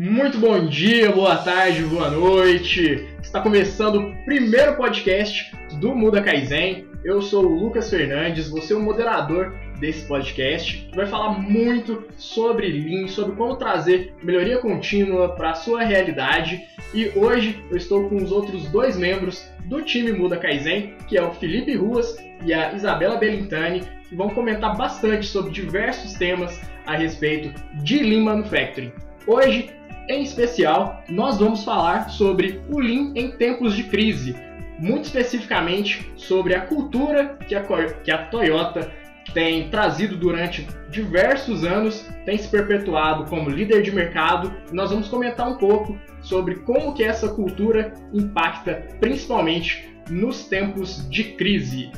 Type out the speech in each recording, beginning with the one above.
Muito bom dia, boa tarde, boa noite. Está começando o primeiro podcast do Muda Kaizen. Eu sou o Lucas Fernandes, você é o moderador desse podcast. Vai falar muito sobre Lean, sobre como trazer melhoria contínua para a sua realidade. E hoje eu estou com os outros dois membros do time Muda Kaizen, que é o Felipe Ruas e a Isabela Belintani, que vão comentar bastante sobre diversos temas a respeito de Lean Manufacturing. Hoje em especial, nós vamos falar sobre o Lean em tempos de crise, muito especificamente sobre a cultura que a, que a Toyota tem trazido durante diversos anos, tem se perpetuado como líder de mercado. Nós vamos comentar um pouco sobre como que essa cultura impacta principalmente nos tempos de crise.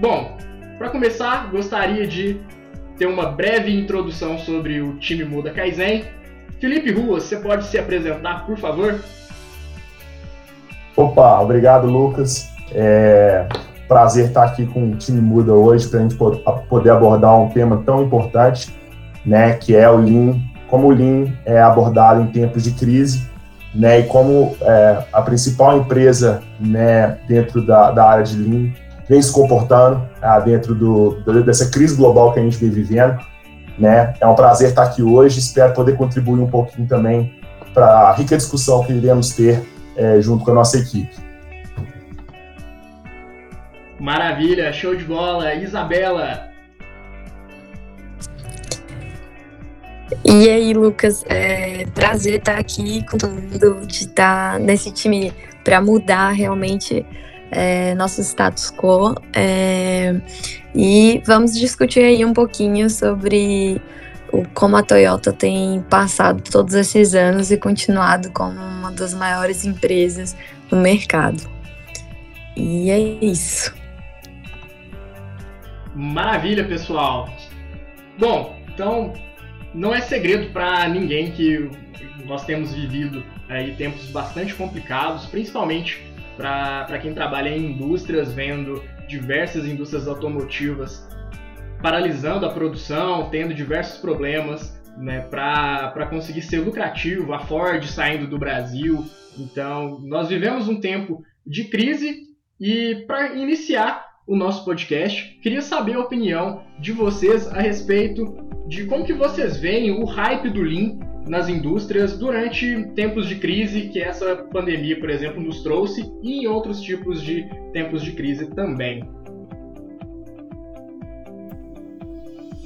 Bom, para começar, gostaria de ter uma breve introdução sobre o time Muda Kaizen Felipe Ruas, você pode se apresentar, por favor? Opa, obrigado, Lucas. É prazer estar aqui com o time Muda hoje para a gente poder abordar um tema tão importante, né, que é o Lean, como o Lean é abordado em tempos de crise, né, e como é, a principal empresa, né, dentro da, da área de Lean vem se comportando ah, dentro do, dessa crise global que a gente vem vivendo. Né? É um prazer estar aqui hoje, espero poder contribuir um pouquinho também para a rica discussão que iremos ter é, junto com a nossa equipe. Maravilha, show de bola. Isabela. E aí, Lucas, é prazer estar aqui com todo mundo, de estar nesse time para mudar realmente é, nosso status quo. É, e vamos discutir aí um pouquinho sobre o, como a Toyota tem passado todos esses anos e continuado como uma das maiores empresas no mercado. E é isso. Maravilha, pessoal. Bom, então não é segredo para ninguém que nós temos vivido aí tempos bastante complicados, principalmente para quem trabalha em indústrias, vendo diversas indústrias automotivas paralisando a produção, tendo diversos problemas né, para conseguir ser lucrativo, a Ford saindo do Brasil. Então, nós vivemos um tempo de crise e para iniciar o nosso podcast, queria saber a opinião de vocês a respeito de como que vocês veem o hype do Lean nas indústrias durante tempos de crise que essa pandemia, por exemplo, nos trouxe e em outros tipos de tempos de crise também.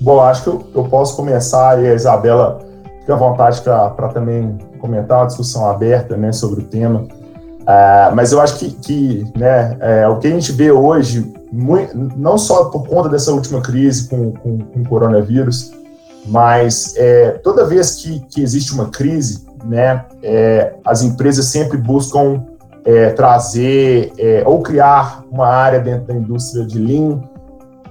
Bom, acho que eu, eu posso começar e a Isabela fica à vontade para também comentar uma discussão aberta né, sobre o tema. Uh, mas eu acho que, que né, é, o que a gente vê hoje, muito, não só por conta dessa última crise com, com, com o coronavírus, mas é, toda vez que, que, existe uma crise, né, é, as empresas sempre buscam é, trazer é, ou criar uma área dentro da indústria de Lean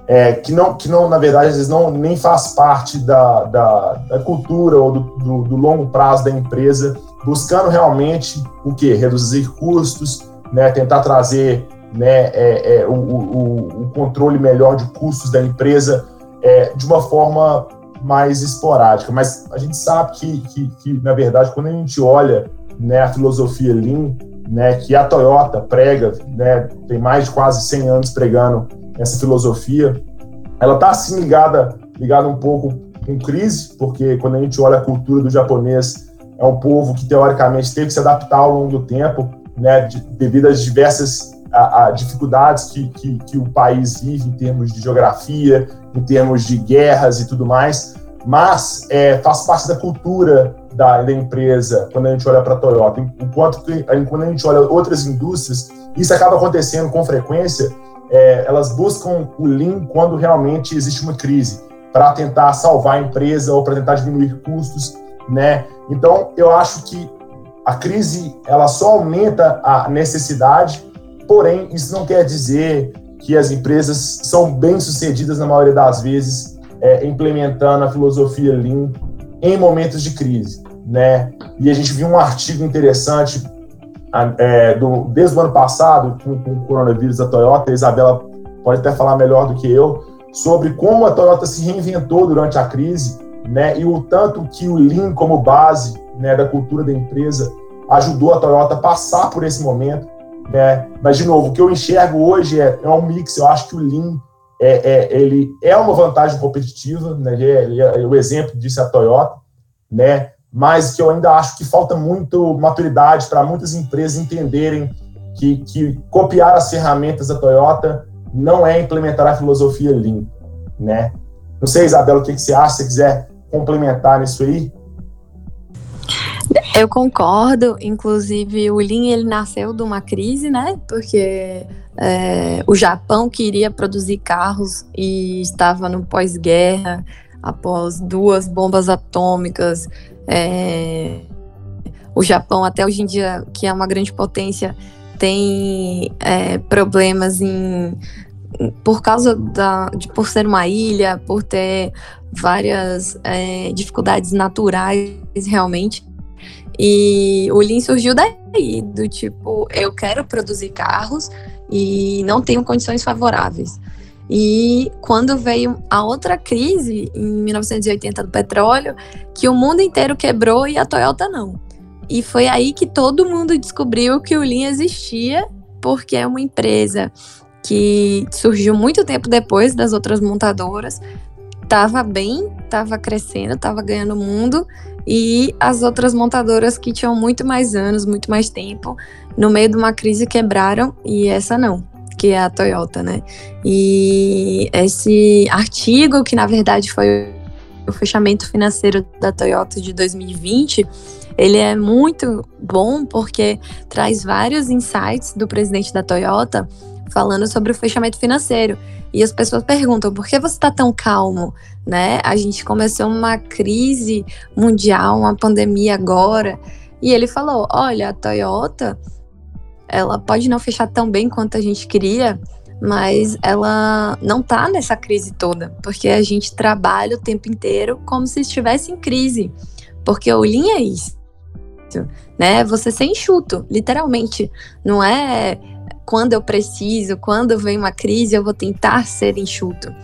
é, que, não, que não, na verdade, às vezes não nem faz parte da, da, da cultura ou do, do, do, longo prazo da empresa, buscando realmente o que? Reduzir custos, né, tentar trazer né, é, o, o, o controle melhor de custos da empresa de uma forma mais esporádica, mas a gente sabe que, que, que, na verdade, quando a gente olha né, a filosofia Lean, né, que a Toyota prega, né, tem mais de quase 100 anos pregando essa filosofia, ela está assim ligada, ligada um pouco com crise, porque quando a gente olha a cultura do japonês, é um povo que teoricamente teve que se adaptar ao longo do tempo, né, de, devido às diversas a, a dificuldades que, que, que, o país vive em termos de geografia, em termos de guerras e tudo mais, mas é, faz parte da cultura da, da, empresa quando a gente olha para a Toyota. Enquanto que, quando a gente olha outras indústrias, isso acaba acontecendo com frequência, é, elas buscam o Lean quando realmente existe uma crise, para tentar salvar a empresa ou para tentar diminuir custos, né? Então, eu acho que a crise ela só aumenta a necessidade Porém, isso não quer dizer que as empresas são bem-sucedidas, na maioria das vezes, é, implementando a filosofia Lean em momentos de crise. Né? E a gente viu um artigo interessante é, do, desde o ano passado, com, com, o coronavírus da Toyota, a Isabela pode até falar melhor do que eu, sobre como a Toyota se reinventou durante a crise né? e o tanto que o Lean como base né, da cultura da empresa ajudou a Toyota a passar por esse momento. Né? Mas, de novo, o que eu enxergo hoje é, é um mix. Eu acho que o Lean é, é, ele é uma vantagem competitiva, né? Ele é, é, o exemplo disso é a Toyota, né? mas que eu ainda acho que falta muito maturidade para muitas empresas entenderem que, que copiar as ferramentas da Toyota não é implementar a filosofia Lean. Né? Não sei, Isabela, o que, que você acha? Se você quiser complementar nisso aí. Eu concordo, inclusive o Lean ele nasceu de uma crise, né? Porque é, o Japão queria produzir carros e estava no pós-guerra, após duas bombas atômicas. É, o Japão, até hoje em dia, que é uma grande potência, tem é, problemas em por causa da, de por ser uma ilha, por ter várias é, dificuldades naturais realmente. E o Lean surgiu daí, do tipo, eu quero produzir carros e não tenho condições favoráveis. E quando veio a outra crise, em 1980 do petróleo, que o mundo inteiro quebrou e a Toyota não. E foi aí que todo mundo descobriu que o Lean existia, porque é uma empresa que surgiu muito tempo depois das outras montadoras, estava bem, estava crescendo, estava ganhando mundo, e as outras montadoras que tinham muito mais anos, muito mais tempo, no meio de uma crise quebraram, e essa não, que é a Toyota, né? E esse artigo, que na verdade foi o fechamento financeiro da Toyota de 2020, ele é muito bom porque traz vários insights do presidente da Toyota falando sobre o fechamento financeiro. E as pessoas perguntam: por que você está tão calmo? Né? A gente começou uma crise mundial, uma pandemia agora. E ele falou: olha, a Toyota, ela pode não fechar tão bem quanto a gente queria, mas ela não está nessa crise toda, porque a gente trabalha o tempo inteiro como se estivesse em crise. Porque o Lean é isso, né? Você ser enxuto, literalmente. Não é quando eu preciso, quando vem uma crise, eu vou tentar ser enxuto.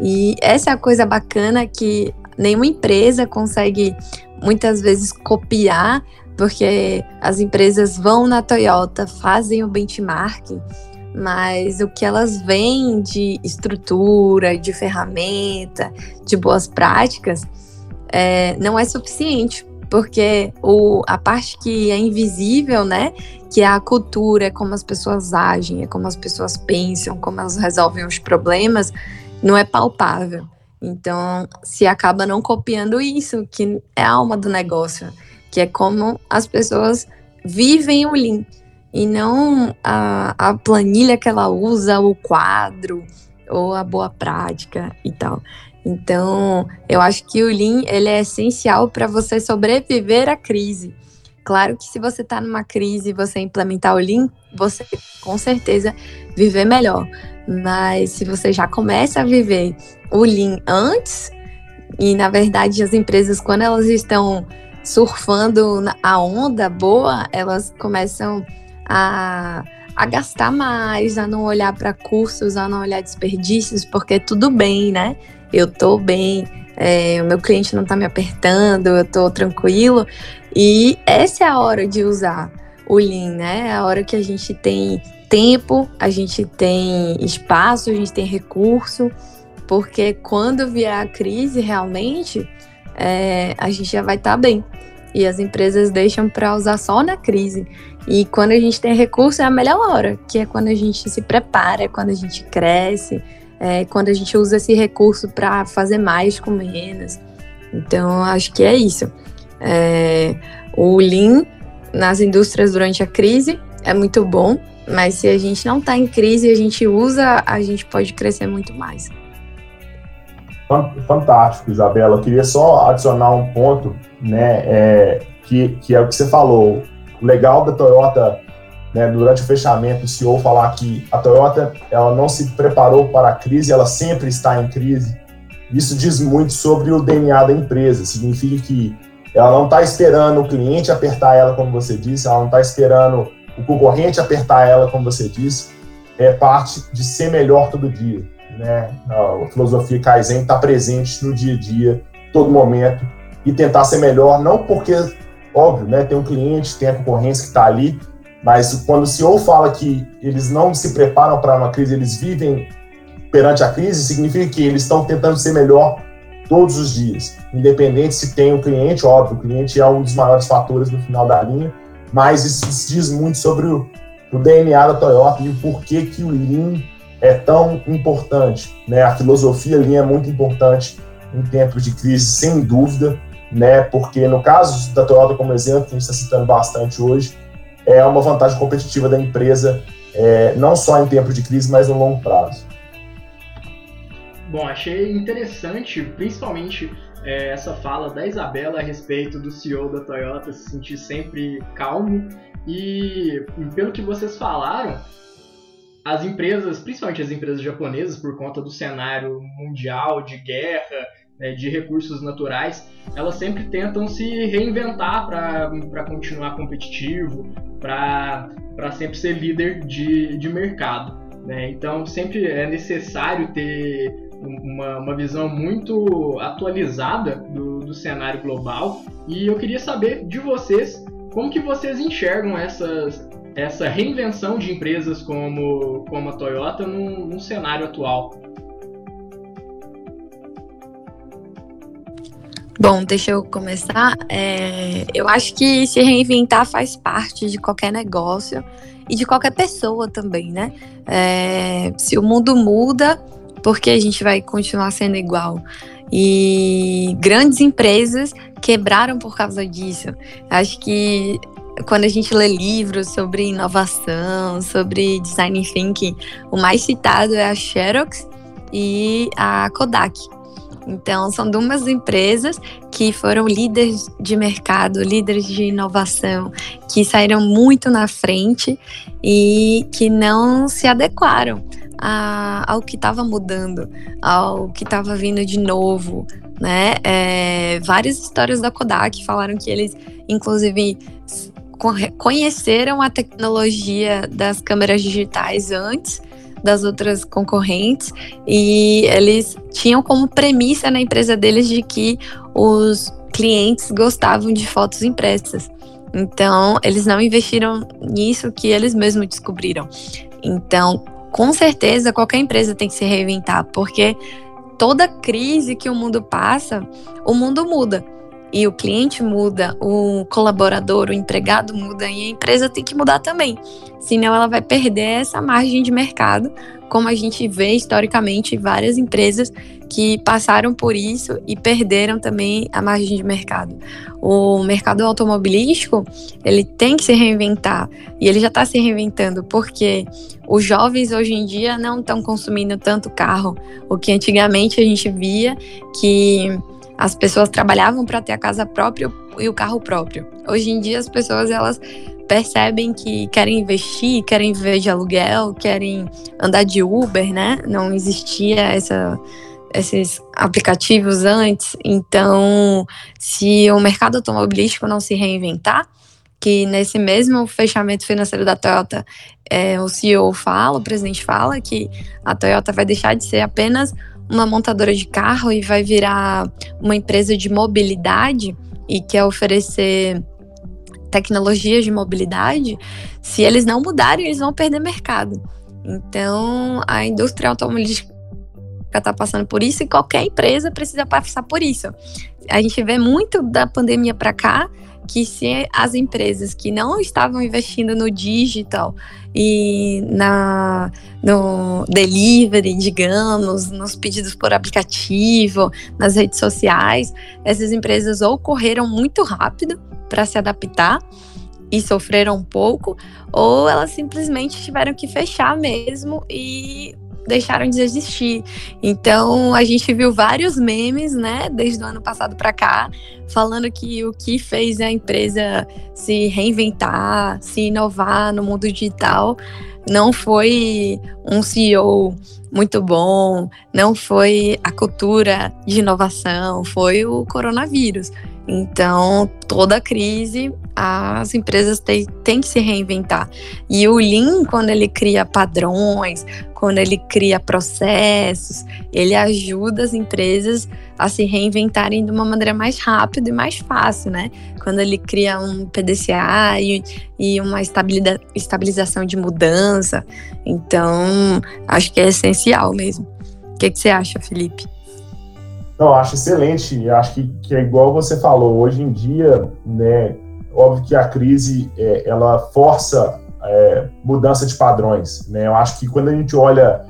E essa é a coisa bacana que nenhuma empresa consegue muitas vezes copiar, porque as empresas vão na Toyota, fazem o benchmark, mas o que elas veem de estrutura, de ferramenta, de boas práticas, é, não é suficiente porque o, a parte que é invisível, né, que é a cultura, é como as pessoas agem, é como as pessoas pensam, como elas resolvem os problemas, não é palpável. Então, se acaba não copiando isso, que é a alma do negócio, que é como as pessoas vivem o Lean, e não a, a planilha que ela usa, o quadro, ou a boa prática e tal. Então, eu acho que o Lean ele é essencial para você sobreviver à crise. Claro que se você está numa crise e você implementar o Lean, você com certeza viver melhor. Mas se você já começa a viver o Lean antes, e na verdade as empresas, quando elas estão surfando a onda boa, elas começam a, a gastar mais, a não olhar para cursos, a não olhar desperdícios, porque tudo bem, né? eu tô bem, é, o meu cliente não tá me apertando, eu tô tranquilo. E essa é a hora de usar o Lean, né? É a hora que a gente tem tempo, a gente tem espaço, a gente tem recurso, porque quando vier a crise realmente, é, a gente já vai estar tá bem. E as empresas deixam para usar só na crise. E quando a gente tem recurso é a melhor hora, que é quando a gente se prepara, quando a gente cresce, é, quando a gente usa esse recurso para fazer mais com menos. Então, acho que é isso. É, o Lean nas indústrias durante a crise é muito bom, mas se a gente não está em crise e a gente usa, a gente pode crescer muito mais. Fantástico, Isabela. Eu queria só adicionar um ponto, né, é, que, que é o que você falou. O legal da Toyota né, durante o fechamento, o CEO falar que a Toyota ela não se preparou para a crise, ela sempre está em crise. Isso diz muito sobre o DNA da empresa. Significa que ela não está esperando o cliente apertar ela, como você disse, ela não está esperando o concorrente apertar ela, como você disse. É parte de ser melhor todo dia. Né? A filosofia Kaizen está presente no dia a dia, todo momento, e tentar ser melhor, não porque óbvio, né? Tem um cliente, tem a concorrência que está ali, mas quando o CEO fala que eles não se preparam para uma crise, eles vivem perante a crise, significa que eles estão tentando ser melhor todos os dias, independente se tem o um cliente, óbvio, o cliente é um dos maiores fatores no final da linha, mas isso diz muito sobre o, o DNA da Toyota e o porquê que o Lean é tão importante, né? A filosofia Lean é muito importante em tempos de crise, sem dúvida, né? Porque no caso da Toyota como exemplo, que a gente está citando bastante hoje, é uma vantagem competitiva da empresa, é, não só em tempos de crise, mas no longo prazo. Bom, achei interessante, principalmente é, essa fala da Isabela a respeito do CEO da Toyota se sentir sempre calmo e pelo que vocês falaram, as empresas, principalmente as empresas japonesas, por conta do cenário mundial de guerra, de recursos naturais, elas sempre tentam se reinventar para continuar competitivo, para sempre ser líder de, de mercado. Né? Então, sempre é necessário ter uma, uma visão muito atualizada do, do cenário global. E eu queria saber de vocês como que vocês enxergam essas, essa reinvenção de empresas como, como a Toyota no, no cenário atual. Bom, deixa eu começar. É, eu acho que se reinventar faz parte de qualquer negócio e de qualquer pessoa também, né? É, se o mundo muda, porque a gente vai continuar sendo igual. E grandes empresas quebraram por causa disso. Acho que quando a gente lê livros sobre inovação, sobre design thinking, o mais citado é a Xerox e a Kodak. Então, são duas empresas que foram líderes de mercado, líderes de inovação, que saíram muito na frente e que não se adequaram a, ao que estava mudando, ao que estava vindo de novo, né? É, várias histórias da Kodak falaram que eles, inclusive, conheceram a tecnologia das câmeras digitais antes das outras concorrentes e eles tinham como premissa na empresa deles de que os clientes gostavam de fotos impressas. Então, eles não investiram nisso que eles mesmos descobriram. Então, com certeza qualquer empresa tem que se reinventar, porque toda crise que o mundo passa, o mundo muda. E o cliente muda, o colaborador, o empregado muda e a empresa tem que mudar também. Senão ela vai perder essa margem de mercado, como a gente vê historicamente várias empresas que passaram por isso e perderam também a margem de mercado. O mercado automobilístico, ele tem que se reinventar e ele já está se reinventando porque os jovens hoje em dia não estão consumindo tanto carro, o que antigamente a gente via que as pessoas trabalhavam para ter a casa própria e o carro próprio. Hoje em dia as pessoas elas percebem que querem investir, querem viver de aluguel, querem andar de Uber, né? Não existia essa esses aplicativos antes. Então, se o mercado automobilístico não se reinventar, que nesse mesmo fechamento financeiro da Toyota, é, o CEO fala, o presidente fala que a Toyota vai deixar de ser apenas uma montadora de carro e vai virar uma empresa de mobilidade e quer oferecer tecnologias de mobilidade, se eles não mudarem, eles vão perder mercado. Então, a indústria automobilística está passando por isso e qualquer empresa precisa passar por isso. A gente vê muito da pandemia para cá que se as empresas que não estavam investindo no digital e na no delivery, digamos, nos pedidos por aplicativo, nas redes sociais, essas empresas ou correram muito rápido para se adaptar e sofreram um pouco, ou elas simplesmente tiveram que fechar mesmo e deixaram de existir. Então a gente viu vários memes, né, desde o ano passado para cá, falando que o que fez a empresa se reinventar, se inovar no mundo digital não foi um CEO muito bom, não foi a cultura de inovação, foi o coronavírus. Então, toda crise, as empresas têm, têm que se reinventar. E o Lean, quando ele cria padrões, quando ele cria processos, ele ajuda as empresas a se reinventarem de uma maneira mais rápida e mais fácil, né? Quando ele cria um PDCA e, e uma estabilização de mudança. Então, acho que é essencial mesmo. O que, que você acha, Felipe? Não, acho excelente. Acho que, que, é igual você falou. Hoje em dia, né, óbvio que a crise é, ela força é, mudança de padrões. Né? Eu acho que quando a gente olha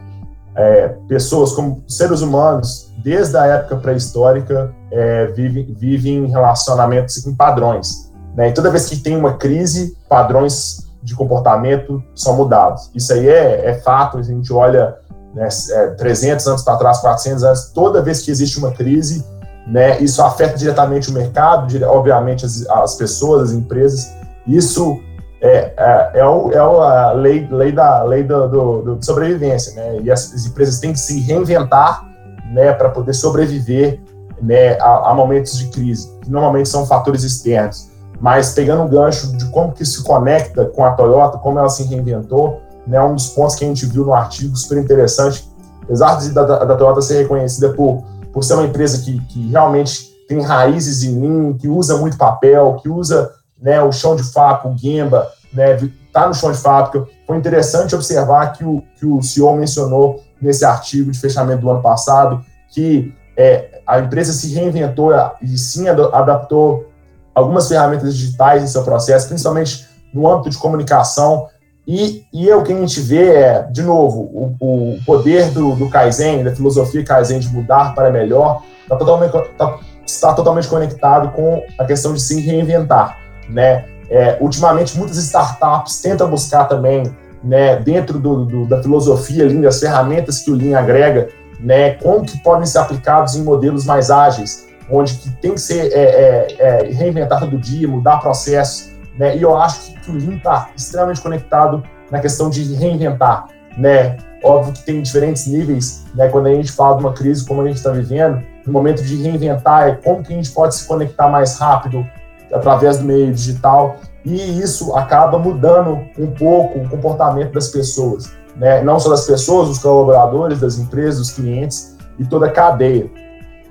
é, pessoas como seres humanos, desde a época pré-histórica, é, vivem, em relacionamentos com padrões. Né? E toda vez que tem uma crise, padrões de comportamento são mudados. Isso aí é, é fato. A gente olha né, 300 é, anos para trás, 400 anos, toda vez que existe uma crise, né, isso afeta diretamente o mercado, obviamente as, as pessoas, as empresas. Isso é, é, é, o, é a lei, lei da lei do, do, do sobrevivência, né? E as, as, empresas têm que se reinventar, né, para poder sobreviver, né, a, a, momentos de crise, que normalmente são fatores externos. Mas pegando um gancho de como que se conecta com a Toyota, como ela se reinventou, né, um dos pontos que a gente viu no artigo super interessante, apesar de, da, da Toyota ser reconhecida por, por ser uma empresa que, que realmente tem raízes em Lean, que usa muito papel, que usa né, o chão de fábrica, o Gemba, né, tá no chão de fábrica. Foi interessante observar que o, que o CEO mencionou nesse artigo de fechamento do ano passado que é, a empresa se reinventou e sim adaptou algumas ferramentas digitais em seu processo, principalmente no âmbito de comunicação, e, e é o que a gente vê é, de novo, o, o poder do, do Kaizen, da filosofia Kaizen de mudar para melhor, tá totalmente, tá, está totalmente conectado com a questão de se reinventar. Né? É, ultimamente, muitas startups tentam buscar também, né, dentro do, do, da filosofia Lean, das ferramentas que o Lean agrega, né, como que podem ser aplicados em modelos mais ágeis, onde que tem que ser é, é, é reinventar todo dia, mudar processos, né? E eu acho que, o Lean está extremamente conectado na questão de reinventar, né? Óbvio que tem diferentes níveis, né? Quando a gente fala de uma crise como a gente está vivendo, no momento de reinventar é como que a gente pode se conectar mais rápido através do meio digital e isso acaba mudando um pouco o comportamento das pessoas, né? Não só das pessoas, dos colaboradores, das empresas, dos clientes e toda a cadeia.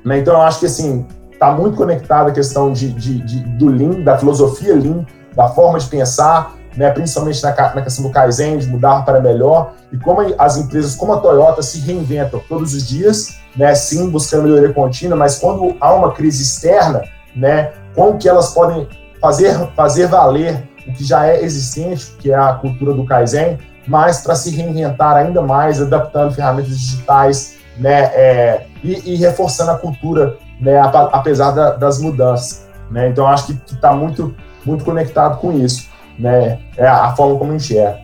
Né? Então eu acho que assim está muito conectada a questão de, de, de, do Lean, da filosofia Lean da forma de pensar, né, principalmente na, na, questão do Kaizen, de mudar para melhor, e como as empresas como a Toyota se reinventam todos os dias, né, sim, buscando melhoria contínua, mas quando há uma crise externa, né, como que elas podem fazer, fazer valer o que já é existente, que é a cultura do Kaizen, mas para se reinventar ainda mais, adaptando ferramentas digitais, né, é, e, e, reforçando a cultura, né, apesar da, das mudanças. Né? Então, acho que está muito muito conectado com isso, né? É a forma como enxerga.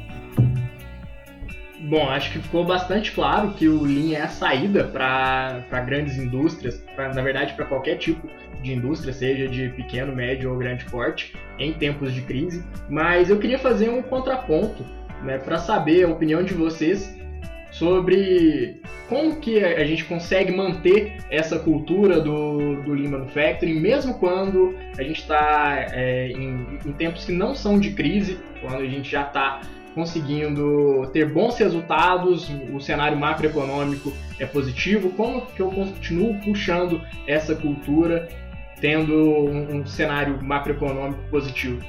Bom, acho que ficou bastante claro que o Lean é a saída para grandes indústrias, pra, na verdade para qualquer tipo de indústria, seja de pequeno, médio ou grande porte, em tempos de crise. Mas eu queria fazer um contraponto né, para saber a opinião de vocês sobre como que a gente consegue manter essa cultura do, do Lean Manufacturing, mesmo quando a gente está é, em, em, tempos que não são de crise, quando a gente já está conseguindo ter bons resultados, o cenário macroeconômico é positivo, como que eu continuo puxando essa cultura tendo um, um cenário macroeconômico positivo?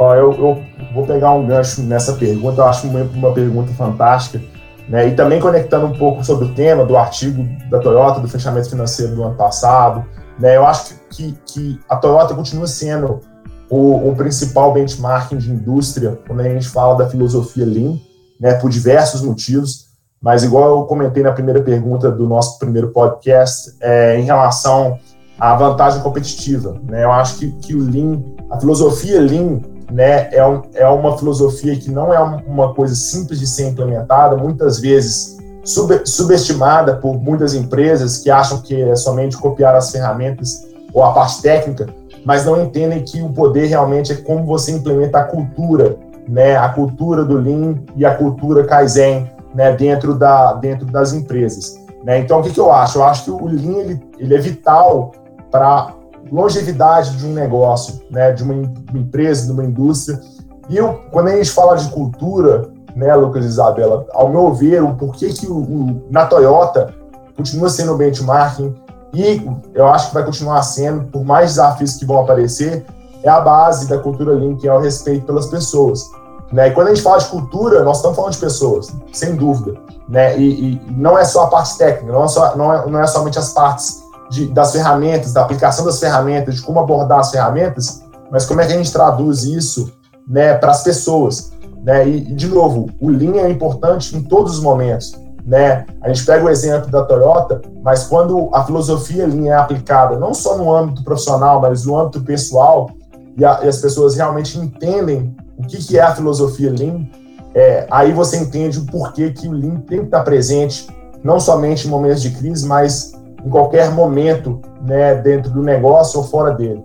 Ó, eu, eu, vou pegar um gancho nessa pergunta, eu acho uma, uma pergunta fantástica, né? E também conectando um pouco sobre o tema do artigo da Toyota, do fechamento financeiro do ano passado, né? Eu acho que, que a Toyota continua sendo o, o principal benchmarking de indústria quando a gente fala da filosofia Lean, né? Por diversos motivos, mas igual eu comentei na primeira pergunta do nosso primeiro podcast, é, em relação à vantagem competitiva, né? Eu acho que, que o Lean, a filosofia Lean né, é, um, é uma filosofia que não é uma coisa simples de ser implementada, muitas vezes sub, subestimada por muitas empresas que acham que é somente copiar as ferramentas ou a parte técnica, mas não entendem que o poder realmente é como você implementa a cultura, né, a cultura do Lean e a cultura Kaizen, né, dentro, da, dentro das empresas. Né? Então, o que, que eu acho? Eu acho que o Lean ele, ele é vital para longevidade de um negócio, né? de uma, empresa, de uma indústria. E eu, quando a gente fala de cultura, né, Lucas e Isabela, ao meu ver, o porquê que o, o, na Toyota continua sendo o benchmarking e eu acho que vai continuar sendo, por mais desafios que vão aparecer, é a base da cultura Lean, que é o respeito pelas pessoas. Né? E quando a gente fala de cultura, nós estamos falando de pessoas, sem dúvida. Né? E, e não é só a parte técnica, não é, só, não é, não é somente as partes de, das ferramentas, da aplicação das ferramentas, de como abordar as ferramentas, mas como é que a gente traduz isso né, para as pessoas. Né? E, de novo, o Lean é importante em todos os momentos. Né? A gente pega o exemplo da Toyota, mas quando a filosofia Lean é aplicada não só no âmbito profissional, mas no âmbito pessoal, e, a, e as pessoas realmente entendem o que, que é a filosofia Lean, é, aí você entende o porquê que o Lean tem que estar presente, não somente em momentos de crise, mas em qualquer momento né, dentro do negócio ou fora dele.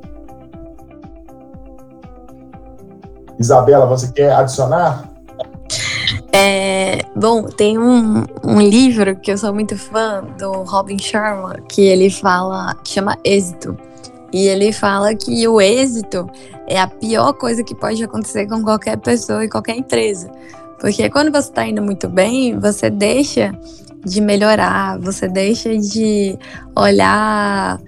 Isabela, você quer adicionar? É, bom, tem um, um livro que eu sou muito fã do Robin Sharma, que ele fala, chama Êxito. E ele fala que o êxito é a pior coisa que pode acontecer com qualquer pessoa e qualquer empresa. Porque quando você está indo muito bem, você deixa de melhorar, você deixa de olhar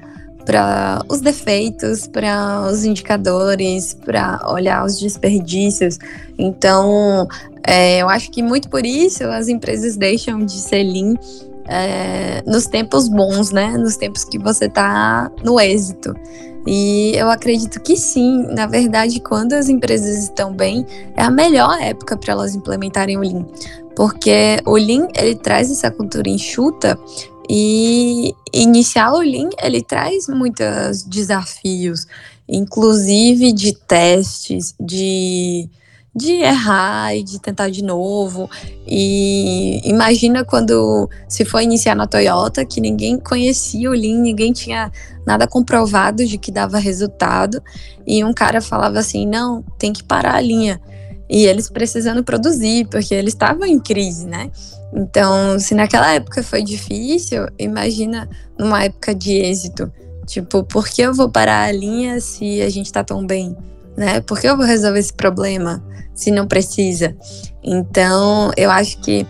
para os defeitos, para os indicadores, para olhar os desperdícios. Então, é, eu acho que muito por isso as empresas deixam de ser lean é, nos tempos bons, né? Nos tempos que você está no êxito. E eu acredito que sim, na verdade, quando as empresas estão bem, é a melhor época para elas implementarem o Lean. Porque o Lean, ele traz essa cultura enxuta e iniciar o Lean, ele traz muitos desafios, inclusive de testes, de, de errar e de tentar de novo. E imagina quando se foi iniciar na Toyota, que ninguém conhecia o Lean, ninguém tinha nada comprovado de que dava resultado, e um cara falava assim: não, tem que parar a linha. E eles precisando produzir, porque eles estavam em crise, né? Então, se naquela época foi difícil, imagina numa época de êxito. Tipo, por que eu vou parar a linha se a gente tá tão bem? Né? Por que eu vou resolver esse problema se não precisa? Então, eu acho que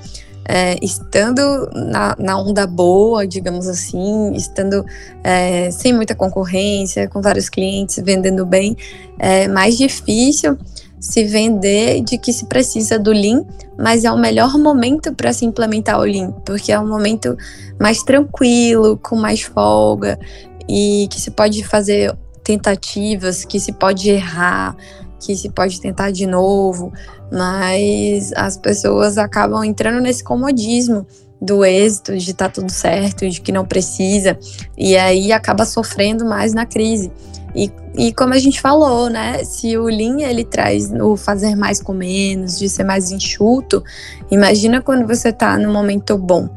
é, estando na, na, onda boa, digamos assim, estando é, sem muita concorrência, com vários clientes, vendendo bem, é mais difícil se vender de que se precisa do Lean, mas é o melhor momento para se implementar o Lean, porque é um momento mais tranquilo, com mais folga e que se pode fazer tentativas, que se pode errar, que se pode tentar de novo, mas as pessoas acabam entrando nesse comodismo do êxito, de estar tá tudo certo, de que não precisa, e aí acaba sofrendo mais na crise. E, e como a gente falou, né? Se o Lean ele traz o fazer mais com menos, de ser mais enxuto, imagina quando você está no momento bom.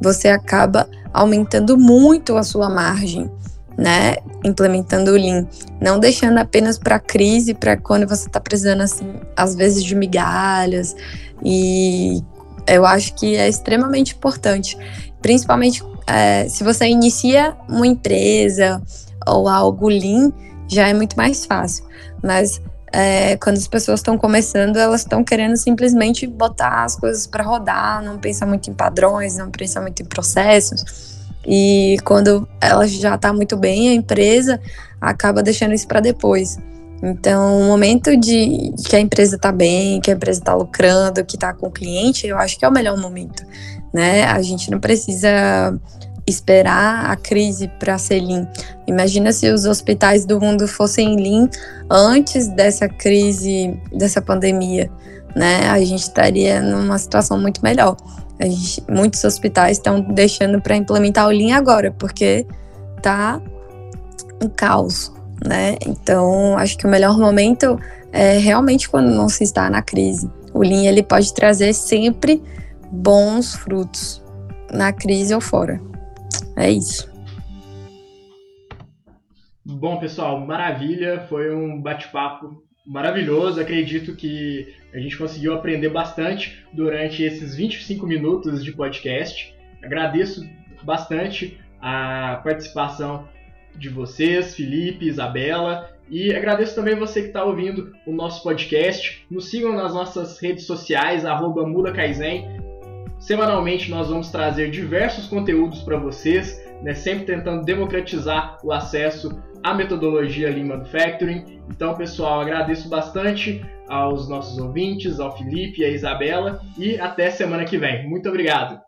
Você acaba aumentando muito a sua margem, né? Implementando o Lean. Não deixando apenas para crise, para quando você está precisando, assim, às vezes de migalhas. E eu acho que é extremamente importante. Principalmente é, se você inicia uma empresa ou algo Lean, já é muito mais fácil. Mas é, quando as pessoas estão começando, elas estão querendo simplesmente botar as coisas para rodar, não pensar muito em padrões, não pensar muito em processos. E quando ela já está muito bem, a empresa acaba deixando isso para depois. Então, o momento de que a empresa está bem, que a empresa está lucrando, que está com o cliente, eu acho que é o melhor momento, né? A gente não precisa esperar a crise para ser lean. Imagina se os hospitais do mundo fossem lean antes dessa crise, dessa pandemia, né? A gente estaria numa situação muito melhor. Gente, muitos hospitais estão deixando para implementar o lean agora, porque tá um caos, né? Então, acho que o melhor momento é realmente quando não se está na crise. O lean ele pode trazer sempre bons frutos na crise ou fora. É isso. Bom, pessoal, maravilha. Foi um bate-papo maravilhoso. Acredito que a gente conseguiu aprender bastante durante esses 25 minutos de podcast. Agradeço bastante a participação de vocês, Felipe, Isabela, e agradeço também você que está ouvindo o nosso podcast. Nos sigam nas nossas redes sociais, arroba. Semanalmente nós vamos trazer diversos conteúdos para vocês, né, sempre tentando democratizar o acesso à metodologia Lean Manufacturing. Então, pessoal, agradeço bastante aos nossos ouvintes, ao Felipe e à Isabela, e até semana que vem. Muito obrigado!